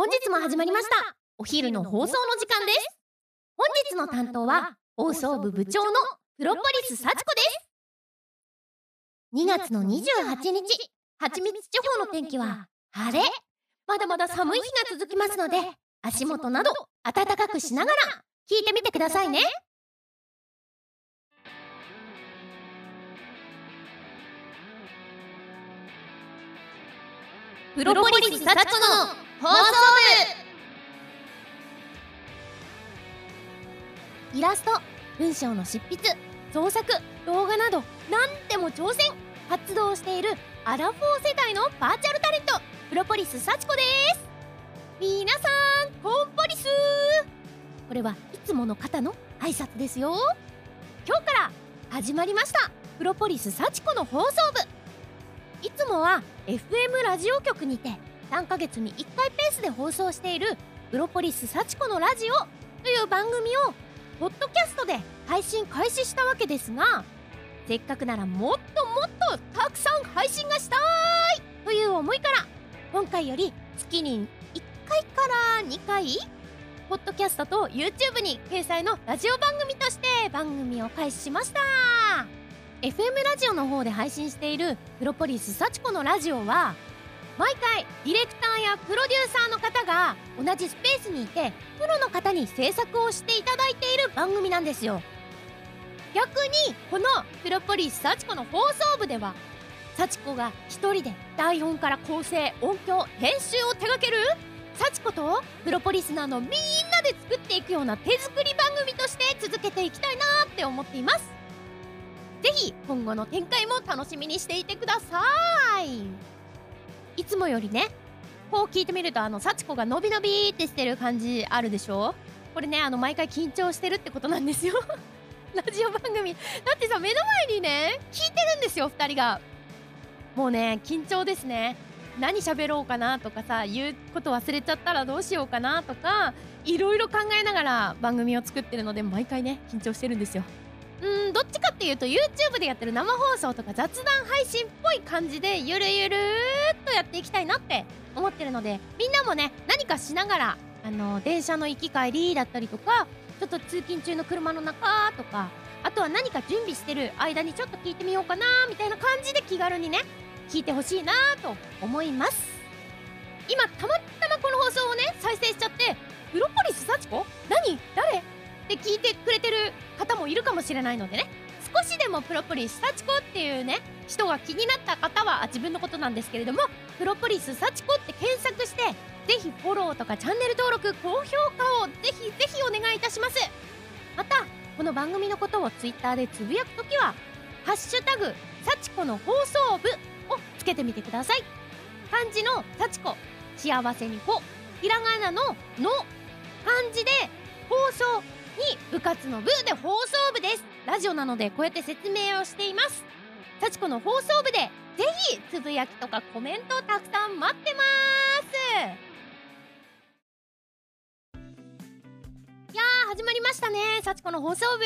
本日も始まりました。お昼の放送の時間です。本日の担当は放送部部長のプロポリス幸子です。2月の28日はちみつ地方の天気は晴れ。まだまだ寒い日が続きますので足元など暖かくしながら聞いてみてくださいね。プロポリス幸子の放送部。イラスト文章の執筆創作動画など何でも挑戦。活動しているアラフォー世代のバーチャルタレント。プロポリス幸子です。皆さんコンポリス。これはいつもの方の挨拶ですよ。今日から始まりました。プロポリス幸子の放送部。いつもは FM ラジオ局にて3ヶ月に1回ペースで放送しているプロポリス幸子のラジオという番組をポッドキャストで配信開始したわけですがせっかくならもっともっとたくさん配信がしたいという思いから今回より月に1回から2回ポッドキャストと YouTube に掲載のラジオ番組として番組を開始しました。FM ラジオの方で配信しているプロポリス幸子のラジオは毎回ディレクターやプロデューサーの方が同じスペースにいてプロの方に制作をしていただいている番組なんですよ。逆にこのプロポリス幸子の放送部では幸子が一人で台本から構成音響編集を手掛ける幸子とプロポリスナーのみんなで作っていくような手作り番組として続けていきたいなって思っています。ぜひ今後の展開も楽しみにしていてください。いつもよりねこう聞いてみるとあの幸子がのびのびってしてる感じあるでしょ？これねあの毎回緊張してるってことなんですよ。ラジオ番組。だってさ目の前にね聞いてるんですよ2人が。もうね緊張ですね。何喋ろうかなとかさ言うこと忘れちゃったらどうしようかなとかいろいろ考えながら番組を作ってるので毎回ね緊張してるんですよ。うんどっちかっていうと YouTube でやってる生放送とか雑談配信っぽい感じでゆるゆるっとやっていきたいなって思ってるのでみんなもね何かしながらあの電車の行き帰りだったりとかちょっと通勤中の車の中とかあとは何か準備してる間にちょっと聞いてみようかなみたいな感じで気軽にね聞いてほしいなと思います。今たまたまこの放送をね再生しちゃってプロポリス幸子何？誰？って聞いてくれてる方もいるかもしれないのでね。少しでもプロポリス幸子っていうね人が気になった方は自分のことなんですけれどもプロポリス幸子って検索してぜひフォローとかチャンネル登録高評価をぜひぜひお願いいたします。またこの番組のことを Twitter でつぶやくときは「ハッシュタグ幸子の放送部」をつけてみてください。漢字の幸子幸せに子ひらがなの「の」漢字で放送に部活の部で放送部です。ラジオなのでこうやって説明をしています。幸子の放送部でぜひつぶやきとかコメントをたくさん待ってます。いやー始まりましたね。幸子の放送部。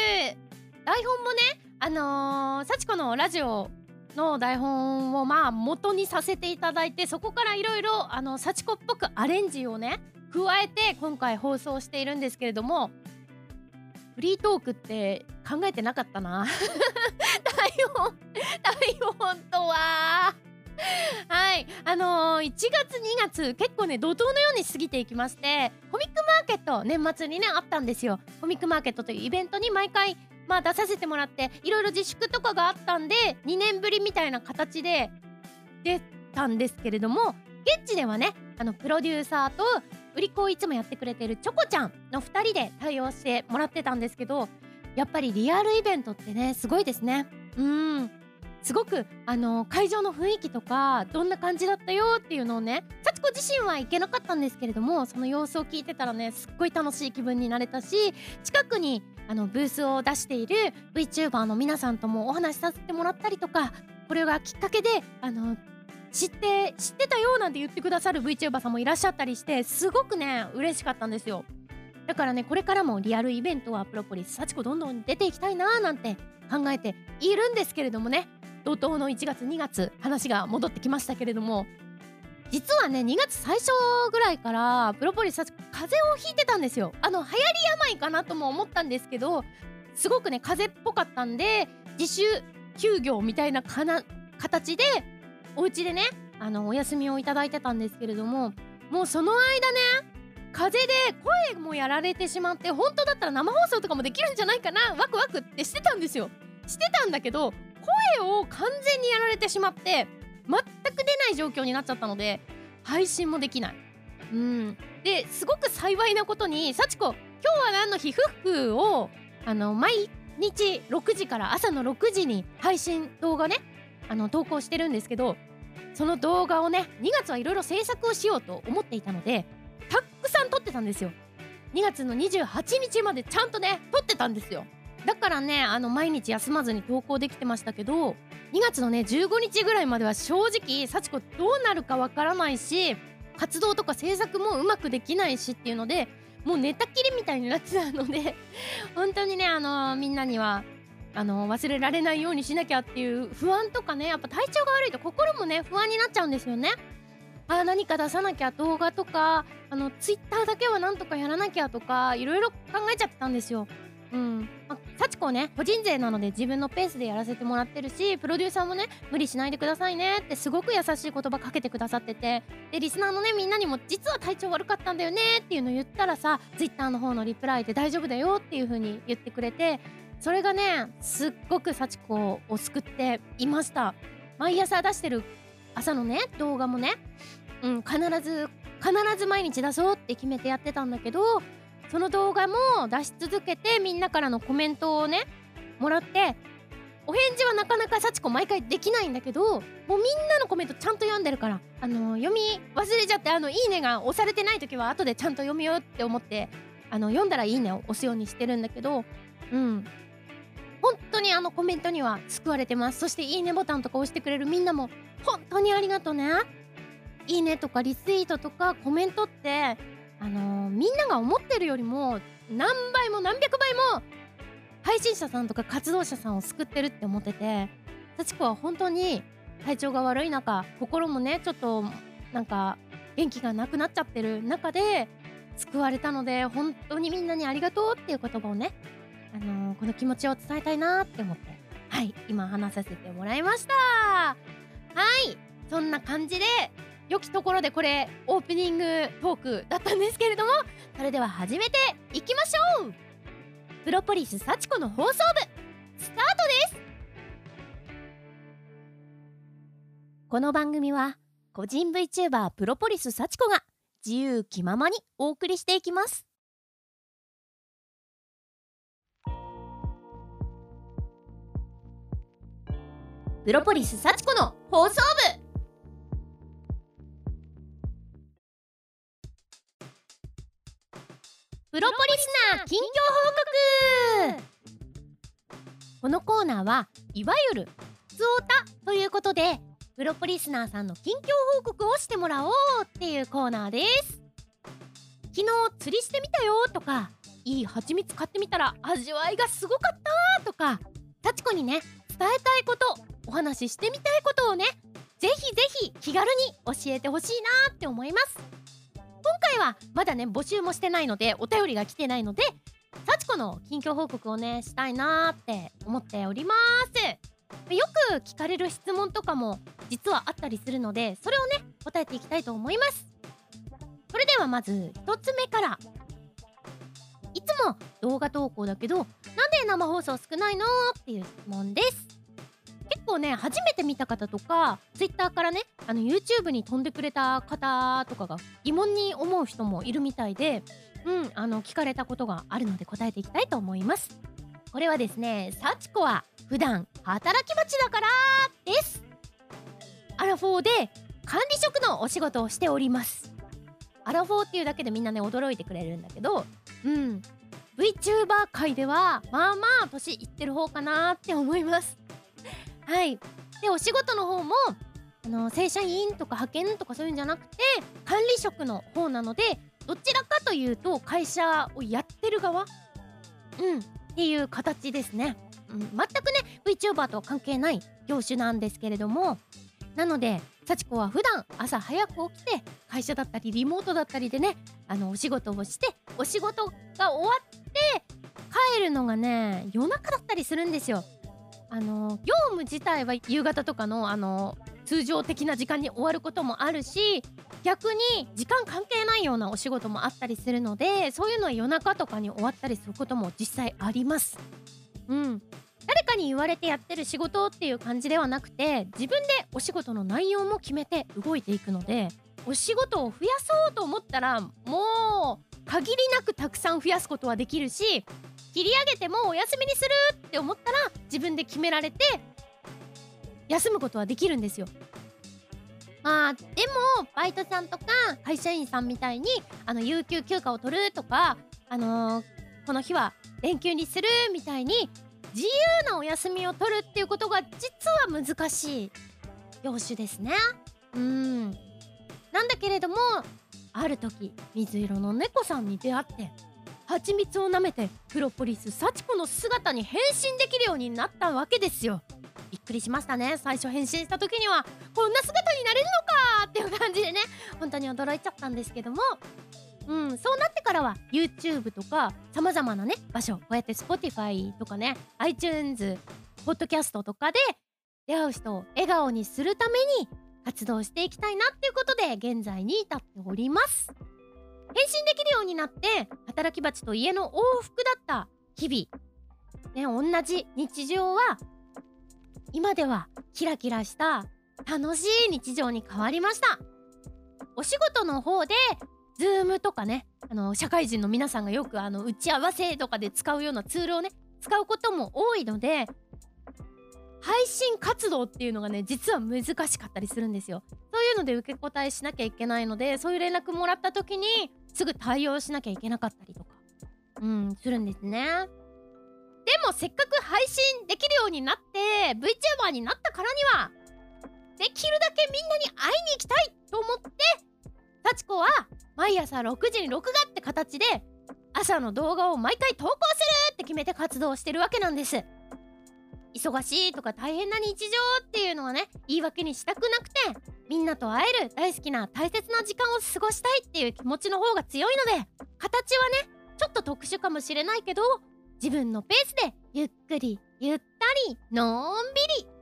台本もねあのー、幸子のラジオの台本をまあ元にさせていただいてそこからいろいろあの幸子っぽくアレンジをね加えて今回放送しているんですけれどもフリートークって考えてなかったな。台本台本とは。はい。あのー、1月2月結構ね怒涛のように過ぎていきましてコミックマーケット年末にねあったんですよ。コミックマーケットというイベントに毎回まあ出させてもらっていろいろ自粛とかがあったんで2年ぶりみたいな形で出たんですけれども現地ではねあのプロデューサーと売り子をいつもやってくれてるチョコちゃんの2人で対応してもらってたんですけどやっぱりリアルイベントってねすごいですね。うん。すごくあの会場の雰囲気とかどんな感じだったよっていうのをね幸子自身は行けなかったんですけれどもその様子を聞いてたらねすっごい楽しい気分になれたし近くにあのブースを出している VTuber の皆さんともお話しさせてもらったりとかこれがきっかけであの知って知ってたよなんて言ってくださる VTuber さんもいらっしゃったりしてすごくね嬉しかったんですよ。だからねこれからもリアルイベントはプロポリス幸子どんどん出ていきたいなーなんて考えているんですけれどもね。怒涛の1月2月話が戻ってきましたけれども実はね2月最初ぐらいからプロポリス幸子風邪をひいてたんですよ。あの流行り病かなとも思ったんですけどすごくね風邪っぽかったんで自主休業みたいなかな形でお家でねあのお休みをいただいてたんですけれどももうその間ね風邪で声もやられてしまって本当だったら生放送とかもできるんじゃないかなワクワクってしてたんですよ。してたんだけど声を完全にやられてしまって全く出ない状況になっちゃったので配信もできない。うん。ですごく幸いなことに幸子今日は何の日？フッをあの毎日6時から朝の6時に配信動画ねあの投稿してるんですけどその動画をね2月はいろいろ制作をしようと思っていたのでたくさん撮ってたんですよ。2月の28日までちゃんとね撮ってたんですよ。だからねあの毎日休まずに投稿できてましたけど2月のね15日ぐらいまでは正直幸子どうなるかわからないし活動とか制作もうまくできないしっていうのでもう寝たきりみたいになってたので本当にねあのみんなにはあの忘れられないようにしなきゃっていう不安とかねやっぱ体調が悪いと心もね不安になっちゃうんですよね。あ何か出さなきゃ動画とかあのツイッターだけはなんとかやらなきゃとかいろいろ考えちゃってたんですよ。うん、まあ幸子ね個人税なので自分のペースでやらせてもらってるしプロデューサーもね無理しないでくださいねってすごく優しい言葉かけてくださっててでリスナーのねみんなにも実は体調悪かったんだよねっていうのを言ったらさ Twitter の方のリプライで大丈夫だよっていう風に言ってくれてそれがねすっごく幸子を救っていました。毎朝出してる朝のね動画もね、うん、必ず必ず毎日出そうって決めてやってたんだけどその動画も出し続けてみんなからのコメントをねもらってお返事はなかなか幸子毎回できないんだけどもうみんなのコメントちゃんと読んでるからあの読み忘れちゃってあのいいねが押されてない時は後でちゃんと読みようって思ってあの読んだらいいねを押すようにしてるんだけどうん。本当にあのコメントには救われてます。そしていいねボタンとか押してくれるみんなも本当にありがとうね。いいねとかリツイートとかコメントってあのー、みんなが思ってるよりも何倍も何百倍も配信者さんとか活動者さんを救ってるって思ってて幸子は本当に体調が悪い中心もねちょっとなんか元気がなくなっちゃってる中で救われたので本当にみんなにありがとうっていう言葉をねあのー、この気持ちを伝えたいなって思って。はい今話させてもらいました。はいそんな感じで良きところでこれオープニングトークだったんですけれどもそれでは始めていきましょう。プロポリス幸子の放送部スタートです。この番組は個人 VTuber プロポリス幸子が自由気ままにお送りしていきます。プロポリス幸子の放送部。プロポリスナー近況報告。このコーナーはいわゆる「つおた」ということでプロポリスナーさんの近況報告をしてもらおうっていうコーナーです。昨日釣りしてみたよとかいい蜂蜜買ってみたら味わいがすごかったとか幸子にね伝えたいことお話ししてみたいことをねぜひぜひ気軽に教えてほしいなって思います。今回はまだね募集もしてないのでお便りが来てないので幸子の近況報告をねしたいなって思っております。よく聞かれる質問とかも実はあったりするのでそれをね答えていきたいと思います。それではまず1つ目から。いつも動画投稿だけどなんで生放送少ないのっていう質問です。構ね初めて見た方とか Twitter からねあの YouTube に飛んでくれた方とかが疑問に思う人もいるみたいでうんあの聞かれたことがあるので答えていきたいと思います。これはですね幸子は普段働き蜂だからです。アラフォーで管理職のお仕事をしております。アラフォーっていうだけでみんなね驚いてくれるんだけどうん。VTuber 界ではまあまあ年いってる方かなって思います。はい。でお仕事の方もあの正社員とか派遣とかそういうんじゃなくて管理職の方なのでどちらかというと会社をやってる側？うん。っていう形ですね、うん、全くね VTuber とは関係ない業種なんですけれども。なので幸子は普段朝早く起きて会社だったりリモートだったりでねあのお仕事をしてお仕事が終わって帰るのがね夜中だったりするんですよ。あの業務自体は夕方とかのあの通常的な時間に終わることもあるし逆に時間関係ないようなお仕事もあったりするのでそういうのは夜中とかに終わったりすることも実際あります。うん誰かに言われてやってる仕事っていう感じではなくて自分でお仕事の内容も決めて動いていくのでお仕事を増やそうと思ったらもう限りなくたくさん増やすことはできるし切り上げてもお休みにするって思ったら自分で決められて休むことはできるんですよ。まあでもバイトさんとか会社員さんみたいにあの有給休暇を取るとかあのー、この日は連休にするみたいに自由なお休みを取るっていうことが実は難しい業種ですねうんなんだけれどもある時水色の猫さんに出会って蜂蜜を舐めてプロポリス幸子の姿に変身できるようになったわけですよ。びっくりしましたね。最初変身した時にはこんな姿になれるのかっていう感じでね。本当に驚いちゃったんですけども。うん、そうなってからは YouTube とかさまざまなね場所こうやって Spotify とかね iTunes ポッドキャストとかで出会う人を笑顔にするために活動していきたいなっていうことで現在に至っております。変身できるようになって働き蜂と家の往復だった。日々。ね同じ。日常は今ではキラキラした楽しい日常に変わりました。お仕事の方でズームとかねあの社会人の皆さんがよくあの打ち合わせとかで使うようなツールをね使うことも多いので配信活動っていうのがね実は難しかったりするんですよ。そういうので受け答えしなきゃいけないのでそういう連絡もらった時にすぐ対応しなきゃいけなかったりとか。うんするんですね。でもせっかく配信できるようになって VTuber になったからにはできるだけみんなに会いに行きたいと思って幸子は毎朝6時に録画って形で朝の動画を毎回投稿するって決めて活動してるわけなんです。忙しいとか大変な日常っていうのはね言い訳にしたくなくてみんなと会える大好きな大切な時間を過ごしたいっていう気持ちの方が強いので形はねちょっと特殊かもしれないけど自分のペースでゆっくりゆったりのんびり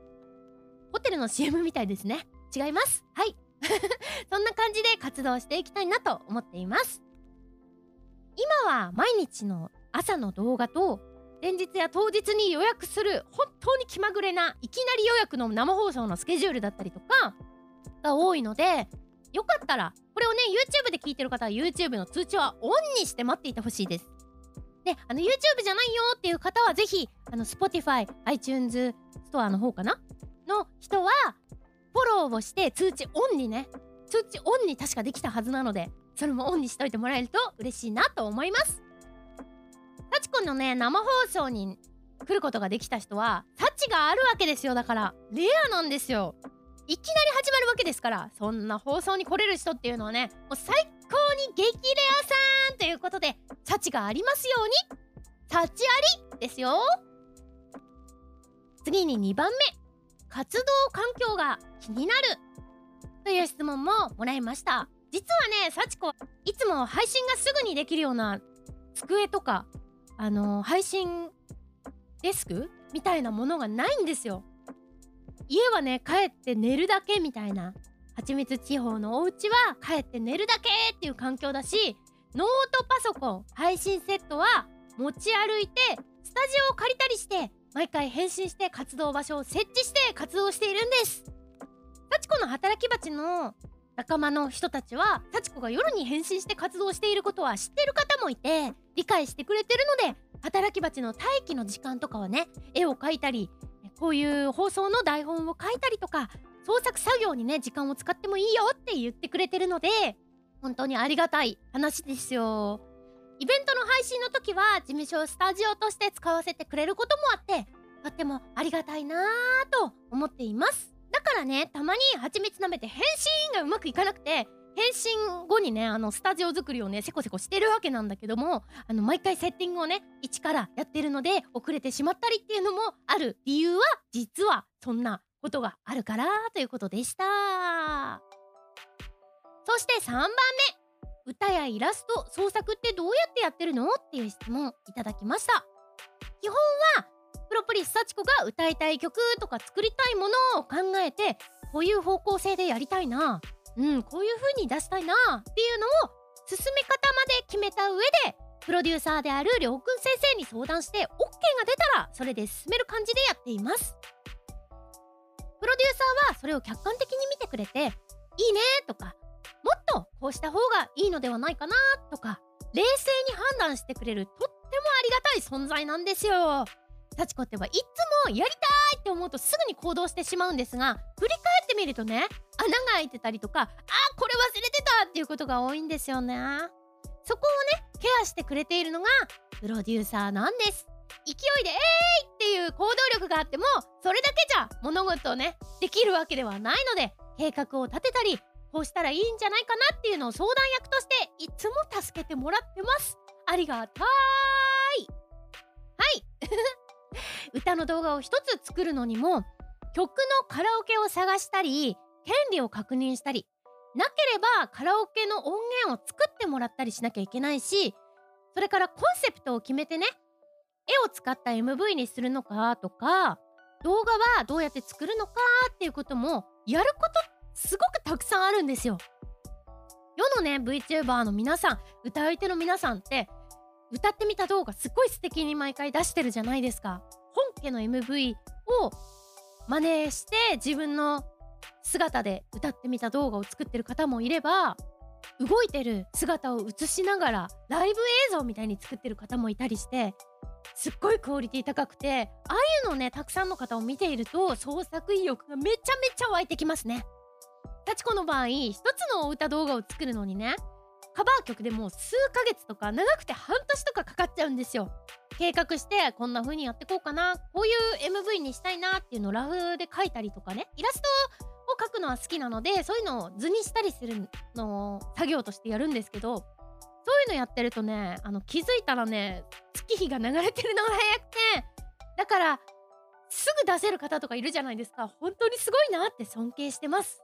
ホテルの CM みたいですね。違います。はい。そんな感じで活動していきたいなと思っています。今は毎日の朝の動画と前日や当日に予約する本当に気まぐれないきなり予約の生放送のスケジュールだったりとかが多いのでよかったらこれをね YouTube で聞いてる方は YouTube の通知はオンにして待っていてほしいです。であの YouTube じゃないよっていう方はぜひあの Spotify、iTunes ストアの方かな？の人はフォローをして通知オンにね通知オンに確かできたはずなのでそれもオンにしといてもらえると嬉しいなと思います。幸子のね生放送に来ることができた人は幸があるわけですよ。だからレアなんですよ。いきなり始まるわけですからそんな放送に来れる人っていうのはねもう最高に激レアさんということで幸がありますように。幸ありですよ。次に2番目。活動環境が気になる。という質問ももらいました。実はね幸子いつも配信がすぐにできるような机とかあの配信デスクみたいなものがないんですよ。家はね帰って寝るだけみたいな。はちみつ地方のお家は帰って寝るだけっていう環境だしノートパソコン配信セットは持ち歩いてスタジオを借りたりして毎回返信して活動場所を設置して活動しているんです。幸子の働き蜂の仲間の人たちは幸子が夜に返信して活動していることは知ってる方もいて理解してくれてるので働き蜂の待機の時間とかはね絵を描いたりこういう放送の台本を書いたりとか創作作業にね時間を使ってもいいよって言ってくれてるので本当にありがたい話ですよ。イベントの配信の時は事務所をスタジオとして使わせてくれることもあってとってもありがたいなぁと思っています。だからねたまに蜂蜜舐めて返信がうまくいかなくて返信後にねあのスタジオ作りをねせこせこしてるわけなんだけどもあの毎回セッティングをね一からやってるので遅れてしまったりっていうのもある理由は実はそんなことがあるからということでした。そして3番目歌やイラスト創作ってどうやってやってるの？っていう質問いただきました。基本はプロポリス幸子が歌いたい曲とか作りたいものを考えてこういう方向性でやりたいな。うんこういう風に出したいなっていうのを進め方まで決めた上でプロデューサーであるりょうくん先生に相談して OK が出たらそれで進める感じでやっています。プロデューサーはそれを客観的に見てくれていいねとかもっとこうした方がいいのではないかなとか冷静に判断してくれるとってもありがたい存在なんですよ。幸子ってはいつもやりたいって思うとすぐに行動してしまうんですが振り返ってみるとね穴が開いてたりとかあこれ忘れてたっていうことが多いんですよね。そこをねケアしてくれているのがプロデューサーなんです。勢いで「えーい!」っていう行動力があってもそれだけじゃ物事をねできるわけではないので計画を立てたりこうしたらいいんじゃないかなっていうのを相談役としていつも助けてもらってます。ありがたい。はい。歌の動画を一つ作るのにも曲のカラオケを探したり権利を確認したりなければカラオケの音源を作ってもらったりしなきゃいけないしそれからコンセプトを決めてね絵を使った MV にするのかとか動画はどうやって作るのかっていうこともやることすごくたくさんあるんですよ。世のね VTuber の皆さん歌い手の皆さんって歌ってみた動画すごい素敵に毎回出してるじゃないですか。本家の MV を真似して自分の姿で歌ってみた動画を作ってる方もいれば動いてる姿を映しながらライブ映像みたいに作ってる方もいたりしてすっごいクオリティ高くてああいうのねたくさんの方を見ていると創作意欲がめちゃめちゃ湧いてきますね。幸子の場合一つのお歌動画を作るのにねカバー曲でも数ヶ月とか長くて半年とかかかっちゃうんですよ。計画してこんな風にやってこうかな。こういう MV にしたいなっていうのをラフで書いたりとかね。イラストを描くのは好きなのでそういうのを図にしたりするのを作業としてやるんですけどそういうのやってるとねあの気づいたらね月日が流れてるのが早くてだからすぐ出せる方とかいるじゃないですか。本当にすごいなって尊敬してます。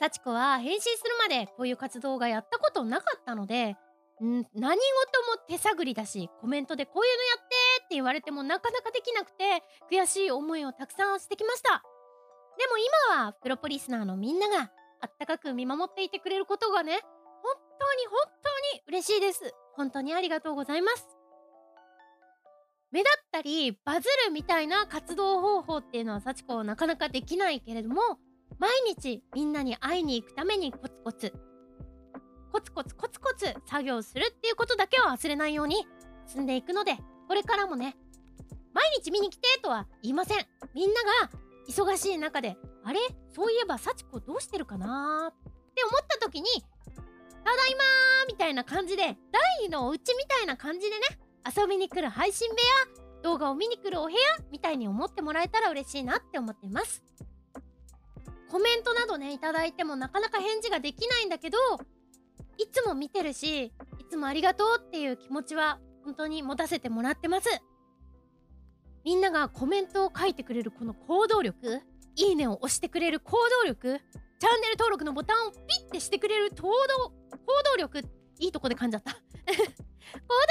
幸子は返信するまでこういう活動がやったことなかったのでん何事も手探りだしコメントでこういうのやってって言われてもなかなかできなくて悔しい思いをたくさんしてきました。でも今はプロポリスナーのみんながあったかく見守っていてくれることがね本当に本当に嬉しいです。本当にありがとうございます。目立ったりバズるみたいな活動方法っていうのは幸子はなかなかできないけれども毎日みんなに会いに行くためにコツコツコツコツコツコツ作業するっていうことだけは忘れないように進んでいくのでこれからもね毎日見に来てとは言いません。みんなが忙しい中であれ？そういえば幸子どうしてるかな？って思った時にただいまーみたいな感じで第二のお家みたいな感じでね遊びに来る配信部屋動画を見に来るお部屋みたいに思ってもらえたら嬉しいなって思ってます。コメントなどねいただいてもなかなか返事ができないんだけどいつも見てるしいつもありがとうっていう気持ちは本当に持たせてもらってます。みんながコメントを書いてくれるこの行動力いいねを押してくれる行動力チャンネル登録のボタンをピッてしてくれる行動行動力いいとこで噛んじゃった。行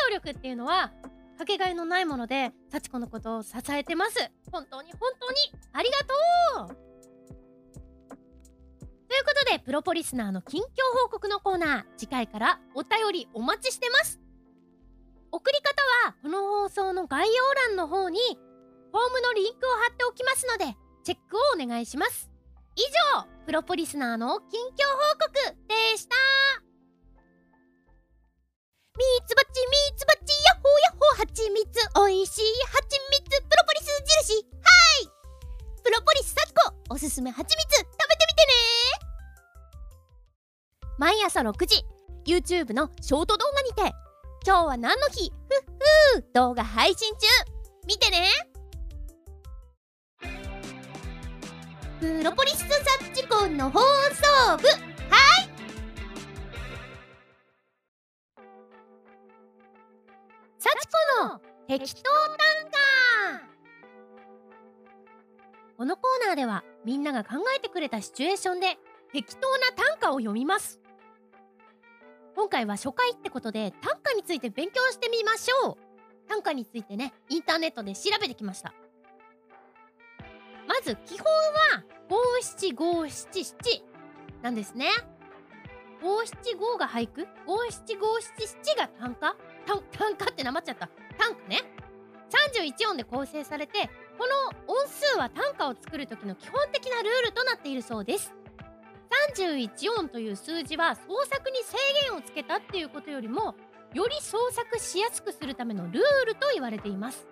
動力っていうのはかけがえのないもので幸子のことを支えてます。本当に本当にありがとう!ということでプロポリスナーの近況報告のコーナー。次回からお便りお待ちしてます。送り方はこの放送の概要欄の方にフォームのリンクを貼っておきますのでチェックをお願いします。以上プロポリスナーの近況報告でした。みつばちみつばちやほやほはちみつおいしいはちみつプロポリス印。はい。プロポリス幸子おすすめはちみつ食べてみてね。毎朝6時。YouTube のショート動画にて。今日は何の日？ふっふー動画配信中。見てね。プロポリスサッチコンの放送部。はい。サチコの適当短歌。このコーナーではみんなが考えてくれたシチュエーションで適当な短歌を読みます。今回は初回ってことで短歌について勉強してみましょう。短歌についてねインターネットで調べてきました。まず基本は五七五七七なんですね。五七五が俳句？五七五七七が短歌？短歌ってなまっちゃった。短歌ね。31音で構成されてこの音数は短歌を作る時の基本的なルールとなっているそうです。31音という数字は創作に制限をつけたっていうことよりもより創作しやすくするためのルールと言われています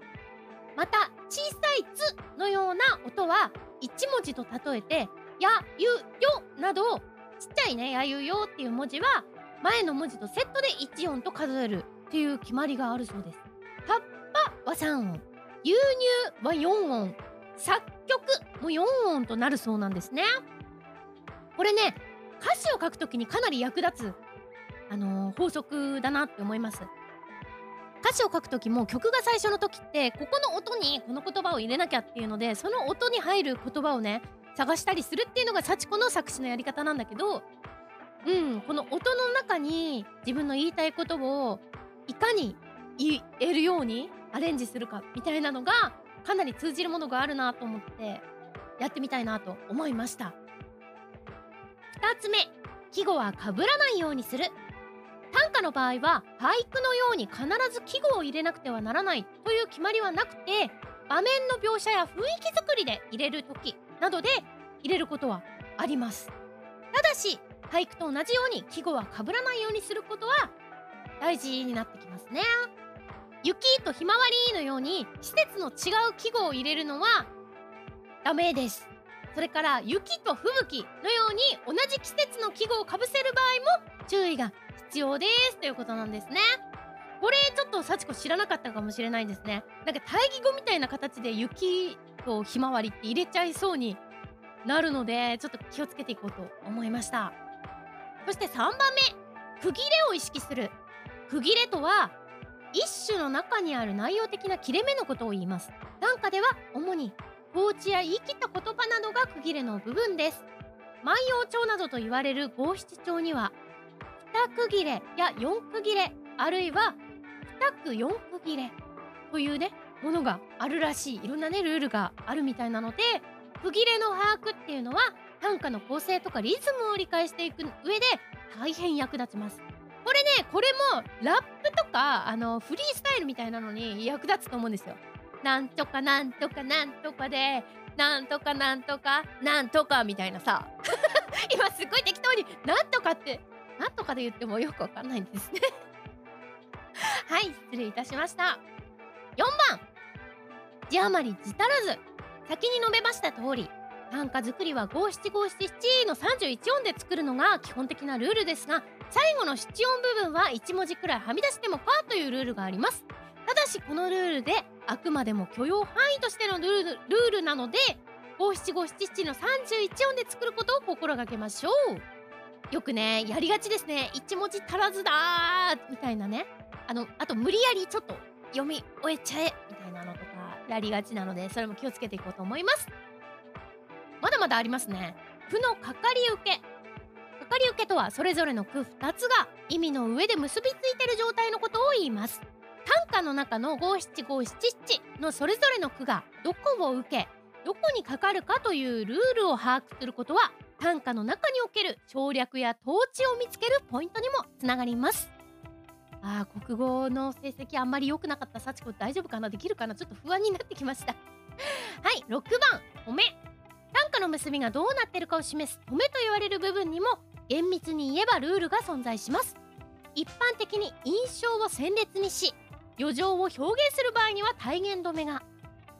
また小さい「つ」のような音は1文字と例えて「や」「ゆ」「よ」などちっちゃいね「や」「ゆ」「よ」っていう文字は前の文字とセットで1音と数えるっていう決まりがあるそうです。葉っぱは3音牛乳は4音作曲も4音となるそうなんですね。これね歌詞を書くときにかなり役立つ、あのー、法則だなって思います。歌詞を書く時も曲が最初の時ってここの音にこの言葉を入れなきゃっていうのでその音に入る言葉をね探したりするっていうのが幸子の作詞のやり方なんだけどうんこの音の中に自分の言いたいことをいかに言えるようにアレンジするかみたいなのがかなり通じるものがあるなと思ってやってみたいなと思いました2つ目。季語は被らないようにする。短歌の場合は俳句のように必ず季語を入れなくてはならないという決まりはなくて場面の描写や雰囲気作りで入れる時などで入れることはあります。ただし俳句と同じように季語は被らないようにすることは大事になってきますね。雪とひまわりのように季節の違う季語を入れるのはダメです。それから雪と吹雪のように同じ季節の季語をかぶせる場合も注意が必要ですということなんですね。これちょっと幸子知らなかったかもしれないですね。なんか対義語みたいな形で雪とひまわりって入れちゃいそうになるのでちょっと気をつけていこうと思いました。そして3番目区切れを意識する。区切れとは一種の中にある内容的な切れ目のことを言います。短歌では主に放置や言い切った言葉などが区切れの部分です。万葉帳などと言われる五七帳には二区切れや四区切れあるいは二区四区切れというねものがあるらしい。いろんなねルールがあるみたいなので区切れの把握っていうのは短歌の構成とかリズムを理解していく上で大変役立ちます。これねこれもラップとかあのフリースタイルみたいなのに役立つと思うんですよ。なんとかなんとかなんとかでなんとかなんとかなんとかみたいなさ。今すごい適当になんとかってなんとかで言ってもよくわかんないんですね。はい失礼いたしました。4番。字余り字足らず。先に述べました通り短歌作りは五七五七七の31音で作るのが基本的なルールですが最後の七音部分は1文字くらいはみ出してもパーというルールがあります。ただしこのルールであくまでも許容範囲としてのルールルールなので五七五七七の31音で作ることを心がけましょう。よくねやりがちですね。1文字足らずだみたいなね。あのあと無理やりちょっと読み終えちゃえみたいなのとかやりがちなのでそれも気をつけていこうと思います。まだまだありますね。句のかかり受け。かかり受けとはそれぞれの句2つが意味の上で結びついてる状態のことを言います。短歌の中の五七五七七のそれぞれの句がどこを受けどこにかかるかというルールを把握することは短歌の中における省略や統治を見つけるポイントにもつながります。あー国語の成績あんまり良くなかった幸子大丈夫かなできるかな。ちょっと不安になってきました。はい6番「褒め」短歌の結びがどうなってるかを示す「褒め」と言われる部分にも厳密に言えばルールが存在します。一般的に印象を鮮烈にし余剰を表現する場合には体言止めが。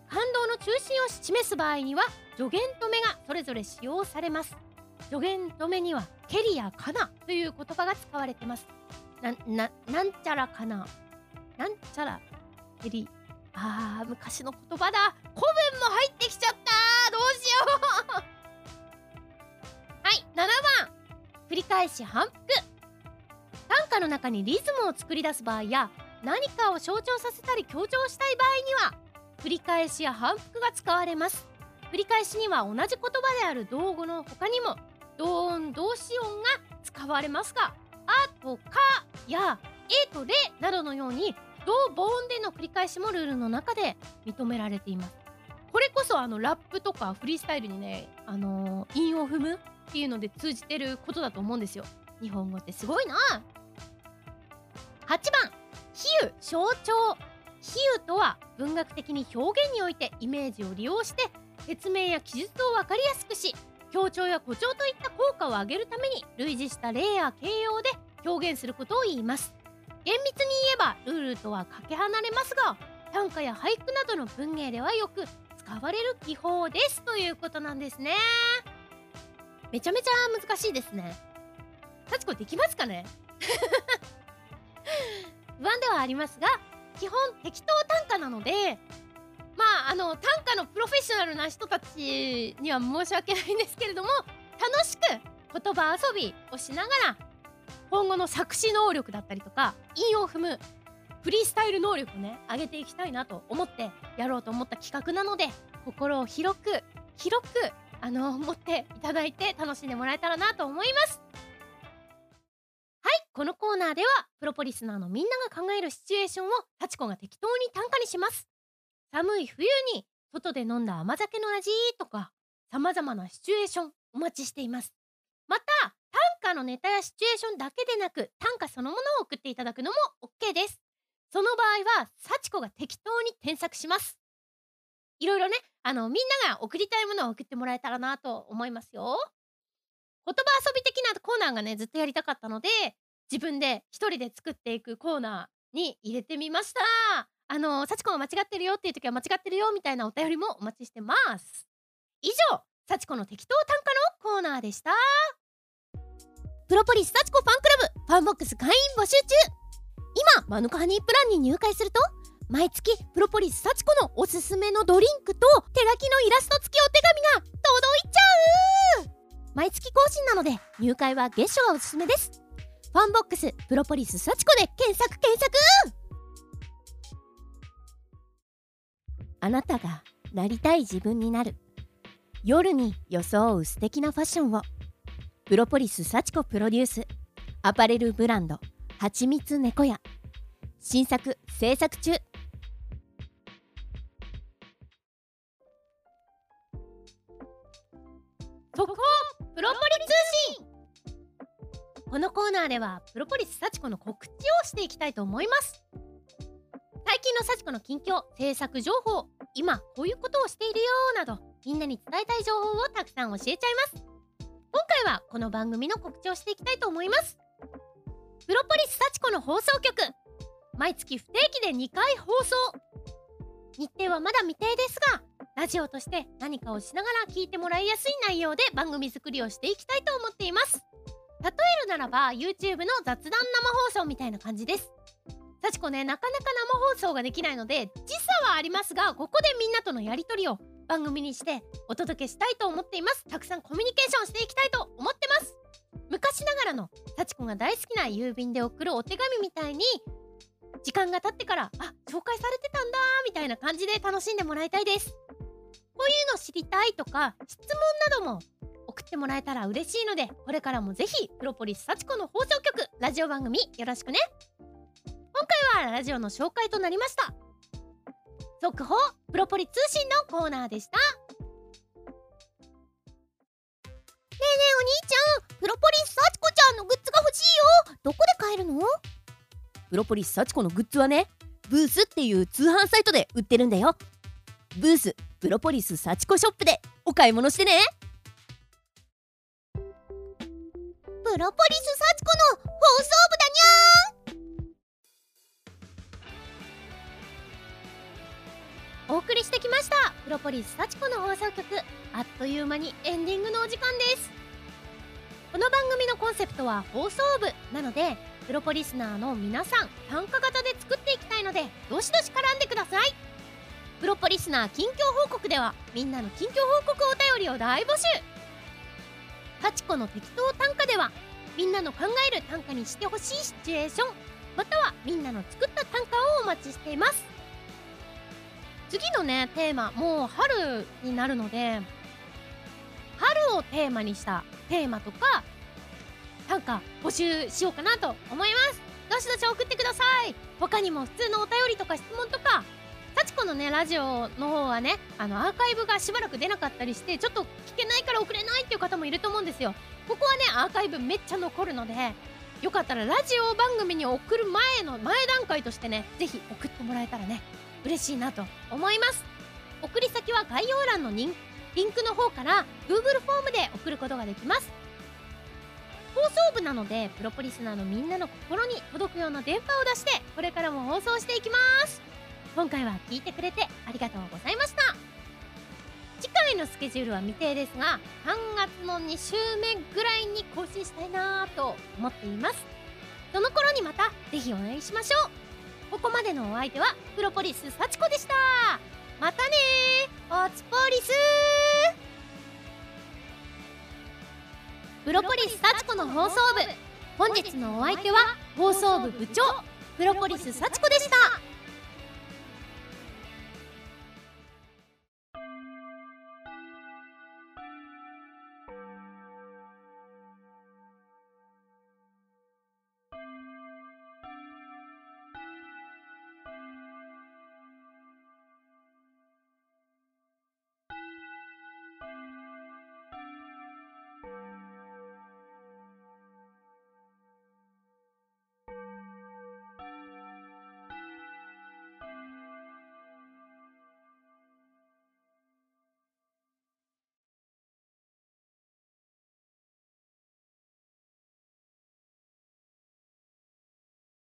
感動の中心を示す場合には助言止めがそれぞれ使用されます。助言止めにはケリやカナという言葉が使われてます。な、な、なんちゃらかな。なんちゃらケリあー昔の言葉だ。古文も入ってきちゃった。どうしよう。はい7番。繰り返し反復。短歌の中にリズムを作り出す場合や何かを象徴させたり強調したい場合には繰り返しや反復が使われます。繰り返しには同じ言葉である道語の他にも同音同詞音が使われますが「あ」と「か」や「え」と「れ」などのように同母音での繰り返しもルールの中で認められています。これこそあのラップとかフリースタイルにねあのー、韻を踏むっていうので通じてることだと思うんですよ。日本語ってすごいな。8番。比喩象徴比喩とは文学的に表現においてイメージを利用して説明や記述を分かりやすくし強調や誇張といった効果を上げるために類似した例や形容で表現することを言います。厳密に言えばルールとはかけ離れますが短歌や俳句などの文芸ではよく使われる技法ですということなんですね。めちゃめちゃ難しいですね幸子できますかね。ありますが基本適当短歌なのでまああの短歌のプロフェッショナルな人たちには申し訳ないんですけれども楽しく言葉遊びをしながら今後の作詞能力だったりとか韻を踏むフリースタイル能力をね上げていきたいなと思ってやろうと思った企画なので心を広く広くあの持っていただいて楽しんでもらえたらなと思います。このコーナーではプロポリスナーのみんなが考えるシチュエーションを幸子が適当に短歌にします。寒い冬に外で飲んだ甘酒の味とか様々なシチュエーションお待ちしています。また短歌のネタやシチュエーションだけでなく短歌そのものを送っていただくのも OK です。その場合は幸子が適当に添削します。いろいろねあのみんなが送りたいものを送ってもらえたらなと思いますよ。言葉遊び的なコーナーがねずっとやりたかったので自分で一人で作っていくコーナーに入れてみました。あの幸子が間違ってるよっていう時は間違ってるよみたいなお便りもお待ちしてます。以上幸子の適当短歌のコーナーでした。プロポリス幸子ファンクラブファンボックス会員募集中。今マヌカハニープランに入会すると毎月プロポリス幸子のおすすめのドリンクと手書きのイラスト付きお手紙が届いちゃう。毎月更新なので入会は月初がおすすめです。ファンボックスプロポリス幸子で検索検索あなたがなりたい自分になる。夜に装う素敵なファッションを。プロポリス幸子プロデュース。アパレルブランド。はちみつ猫屋。新作制作中。速報プロポリ通信。このコーナーではプロポリス幸子の告知をしていきたいと思います。最近の幸子の近況制作情報今こういうことをしているよなどみんなに伝えたい情報をたくさん教えちゃいます。今回はこの番組の告知をしていきたいと思います。プロポリス幸子の放送局毎月不定期で2回放送。日程はまだ未定ですがラジオとして何かをしながら聞いてもらいやすい内容で番組作りをしていきたいと思っています。例えるならば YouTube の雑談生放送みたいな感じです。幸子ねなかなか生放送ができないので時差はありますがここでみんなとのやり取りを番組にしてお届けしたいと思っています。たくさんコミュニケーションしていきたいと思ってます。昔ながらの幸子が大好きな郵便で送るお手紙みたいに時間が経ってからあ紹介されてたんだみたいな感じで楽しんでもらいたいです。こういうの知りたいとか質問なども送ってもらえたら嬉しいのでこれからもぜひプロポリス幸子の放送局ラジオ番組よろしくね。今回はラジオの紹介となりました。速報プロポリ通信のコーナーでした。ねえねえお兄ちゃんプロポリス幸子ちゃんのグッズが欲しいよ。どこで買えるの？プロポリス幸子のグッズはねブースっていう通販サイトで売ってるんだよ。ブースプロポリス幸子ショップでお買い物してね。ロポリス幸子の放送部だにゃー。お送りしてきましたプロポリス幸子の放送局。あっという間にエンディングのお時間です。この番組のコンセプトは放送部なのでプロポリスナーの皆さん参加型で作っていきたいのでどしどし絡んでください。プロポリスナー近況報告ではみんなの近況報告お便りを大募集。幸子の適当短歌ではみんなの考える短歌にしてほしいシチュエーション。またはみんなの作った短歌をお待ちしています。次のねテーマもう春になるので春をテーマにしたテーマとかなんか募集しようかなと思います。どしどし送ってください。他にも普通のお便りとか質問とか幸子のねラジオの方はねあのアーカイブがしばらく出なかったりしてちょっと聞けないから送れないっていう方もいると思うんですよ。ここはねアーカイブめっちゃ残るのでよかったらラジオ番組に送る前の前段階としてねぜひ送ってもらえたらね嬉しいなと思います。送り先は概要欄のリンクの方から Google フォームで送ることができます。放送部なのでプロポリスナーのみんなの心に届くような電波を出してこれからも放送していきます。今回は聞いてくれてありがとうございました。次回のスケジュールは未定ですが3月の2週目ぐらいに更新したいなと思っています。その頃にまたぜひお会いしましょう。ここまでのお相手はプロポリス幸子でした。またねおつぽリスプロポリス幸子の放送部。本日のお相手は放送部部長プロポリス幸子でした。